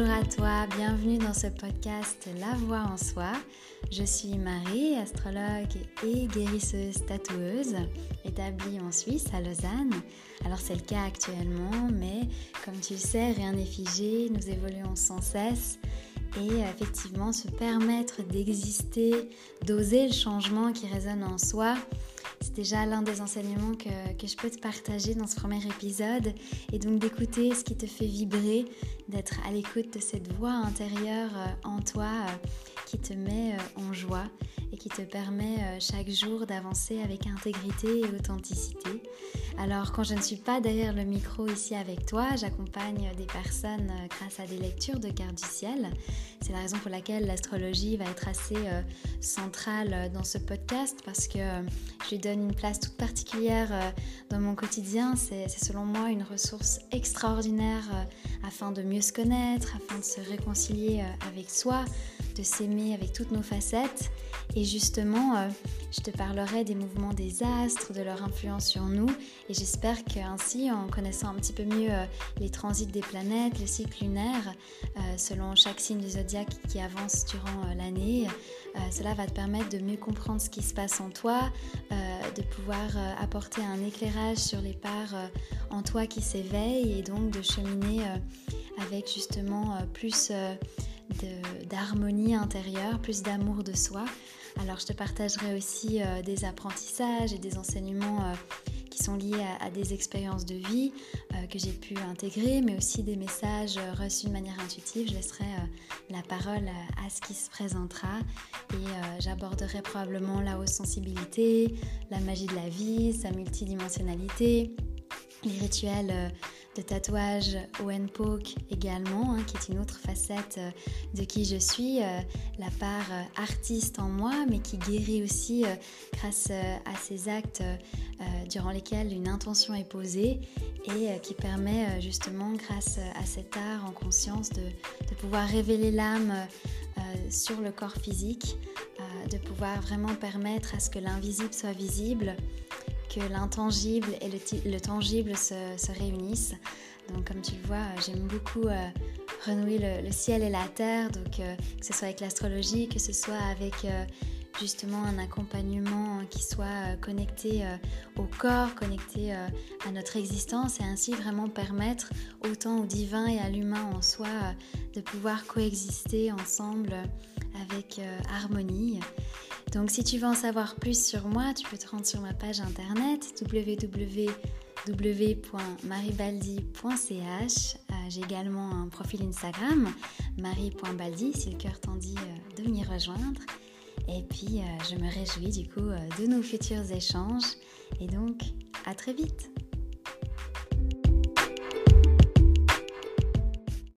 Bonjour à toi, bienvenue dans ce podcast La Voix en Soi. Je suis Marie, astrologue et guérisseuse tatoueuse, établie en Suisse, à Lausanne. Alors c'est le cas actuellement, mais comme tu le sais, rien n'est figé, nous évoluons sans cesse. Et effectivement, se permettre d'exister, d'oser le changement qui résonne en soi, c'est déjà l'un des enseignements que, je peux te partager dans ce premier épisode. Et donc d'écouter ce qui te fait vibrer, d'être à l'écoute de cette voix intérieure euh, en toi euh, qui te met euh, en joie et qui te permet chaque jour d'avancer avec intégrité et authenticité. Alors quand je ne suis pas derrière le micro ici avec toi, j'accompagne des personnes grâce à des lectures de cartes du ciel. C'est la raison pour laquelle l'astrologie va être assez centrale dans ce podcast parce que je lui donne une place toute particulière dans mon quotidien. C'est selon moi une ressource extraordinaire afin de mieux se connaître, afin de se réconcilier euh, avec soi, de s'aimer avec toutes nos facettes. Et justement, euh, je te parlerai des mouvements des astres, de leur influence sur nous. Et j'espère qu'ainsi, en connaissant un petit peu mieux euh, les transits des planètes, les cycles lunaires, selon chaque signe du zodiaque qui avance durant l'année, cela va te permettre de mieux comprendre ce qui se passe en toi, de pouvoir apporter un éclairage sur les parts en toi qui s'éveillent et donc de cheminer avec justement euh, plus euh, d'harmonie intérieure, plus d'amour de soi. Alors je te partagerai aussi euh, des apprentissages et des enseignements qui sont liés à, des expériences de vie que j'ai pu intégrer, mais aussi des messages reçus de manière intuitive. Je laisserai la parole à ce qui se présentera et j'aborderai probablement la haute sensibilité, la magie de la vie, sa multidimensionnalité, les rituels de tatouage Poke également, hein, qui est une autre facette euh, de qui je suis, euh, la part euh, artiste en moi, mais qui guérit aussi grâce à ces actes durant lesquels une intention est posée et qui permet justement, grâce à cet art en conscience, de pouvoir révéler l'âme sur le corps physique, de pouvoir vraiment permettre à ce que l'invisible soit visible que l'intangible et le, tangible se, réunissent. Donc comme tu le vois, j'aime beaucoup euh, renouer le, ciel et la terre, donc euh, que ce soit avec l'astrologie, que ce soit avec euh, justement un accompagnement qui soit connecté au corps, connecté à notre existence et ainsi vraiment permettre autant au divin et à l'humain en soi de pouvoir coexister ensemble avec harmonie. Donc si tu veux en savoir plus sur moi, tu peux te rendre sur ma page internet www.maribaldi.ch. Euh, j'ai également un profil Instagram, marie.baldi, si le cœur t'en dit euh, de m'y rejoindre. Et puis euh, je me réjouis du coup de nos futurs échanges. Et donc à très vite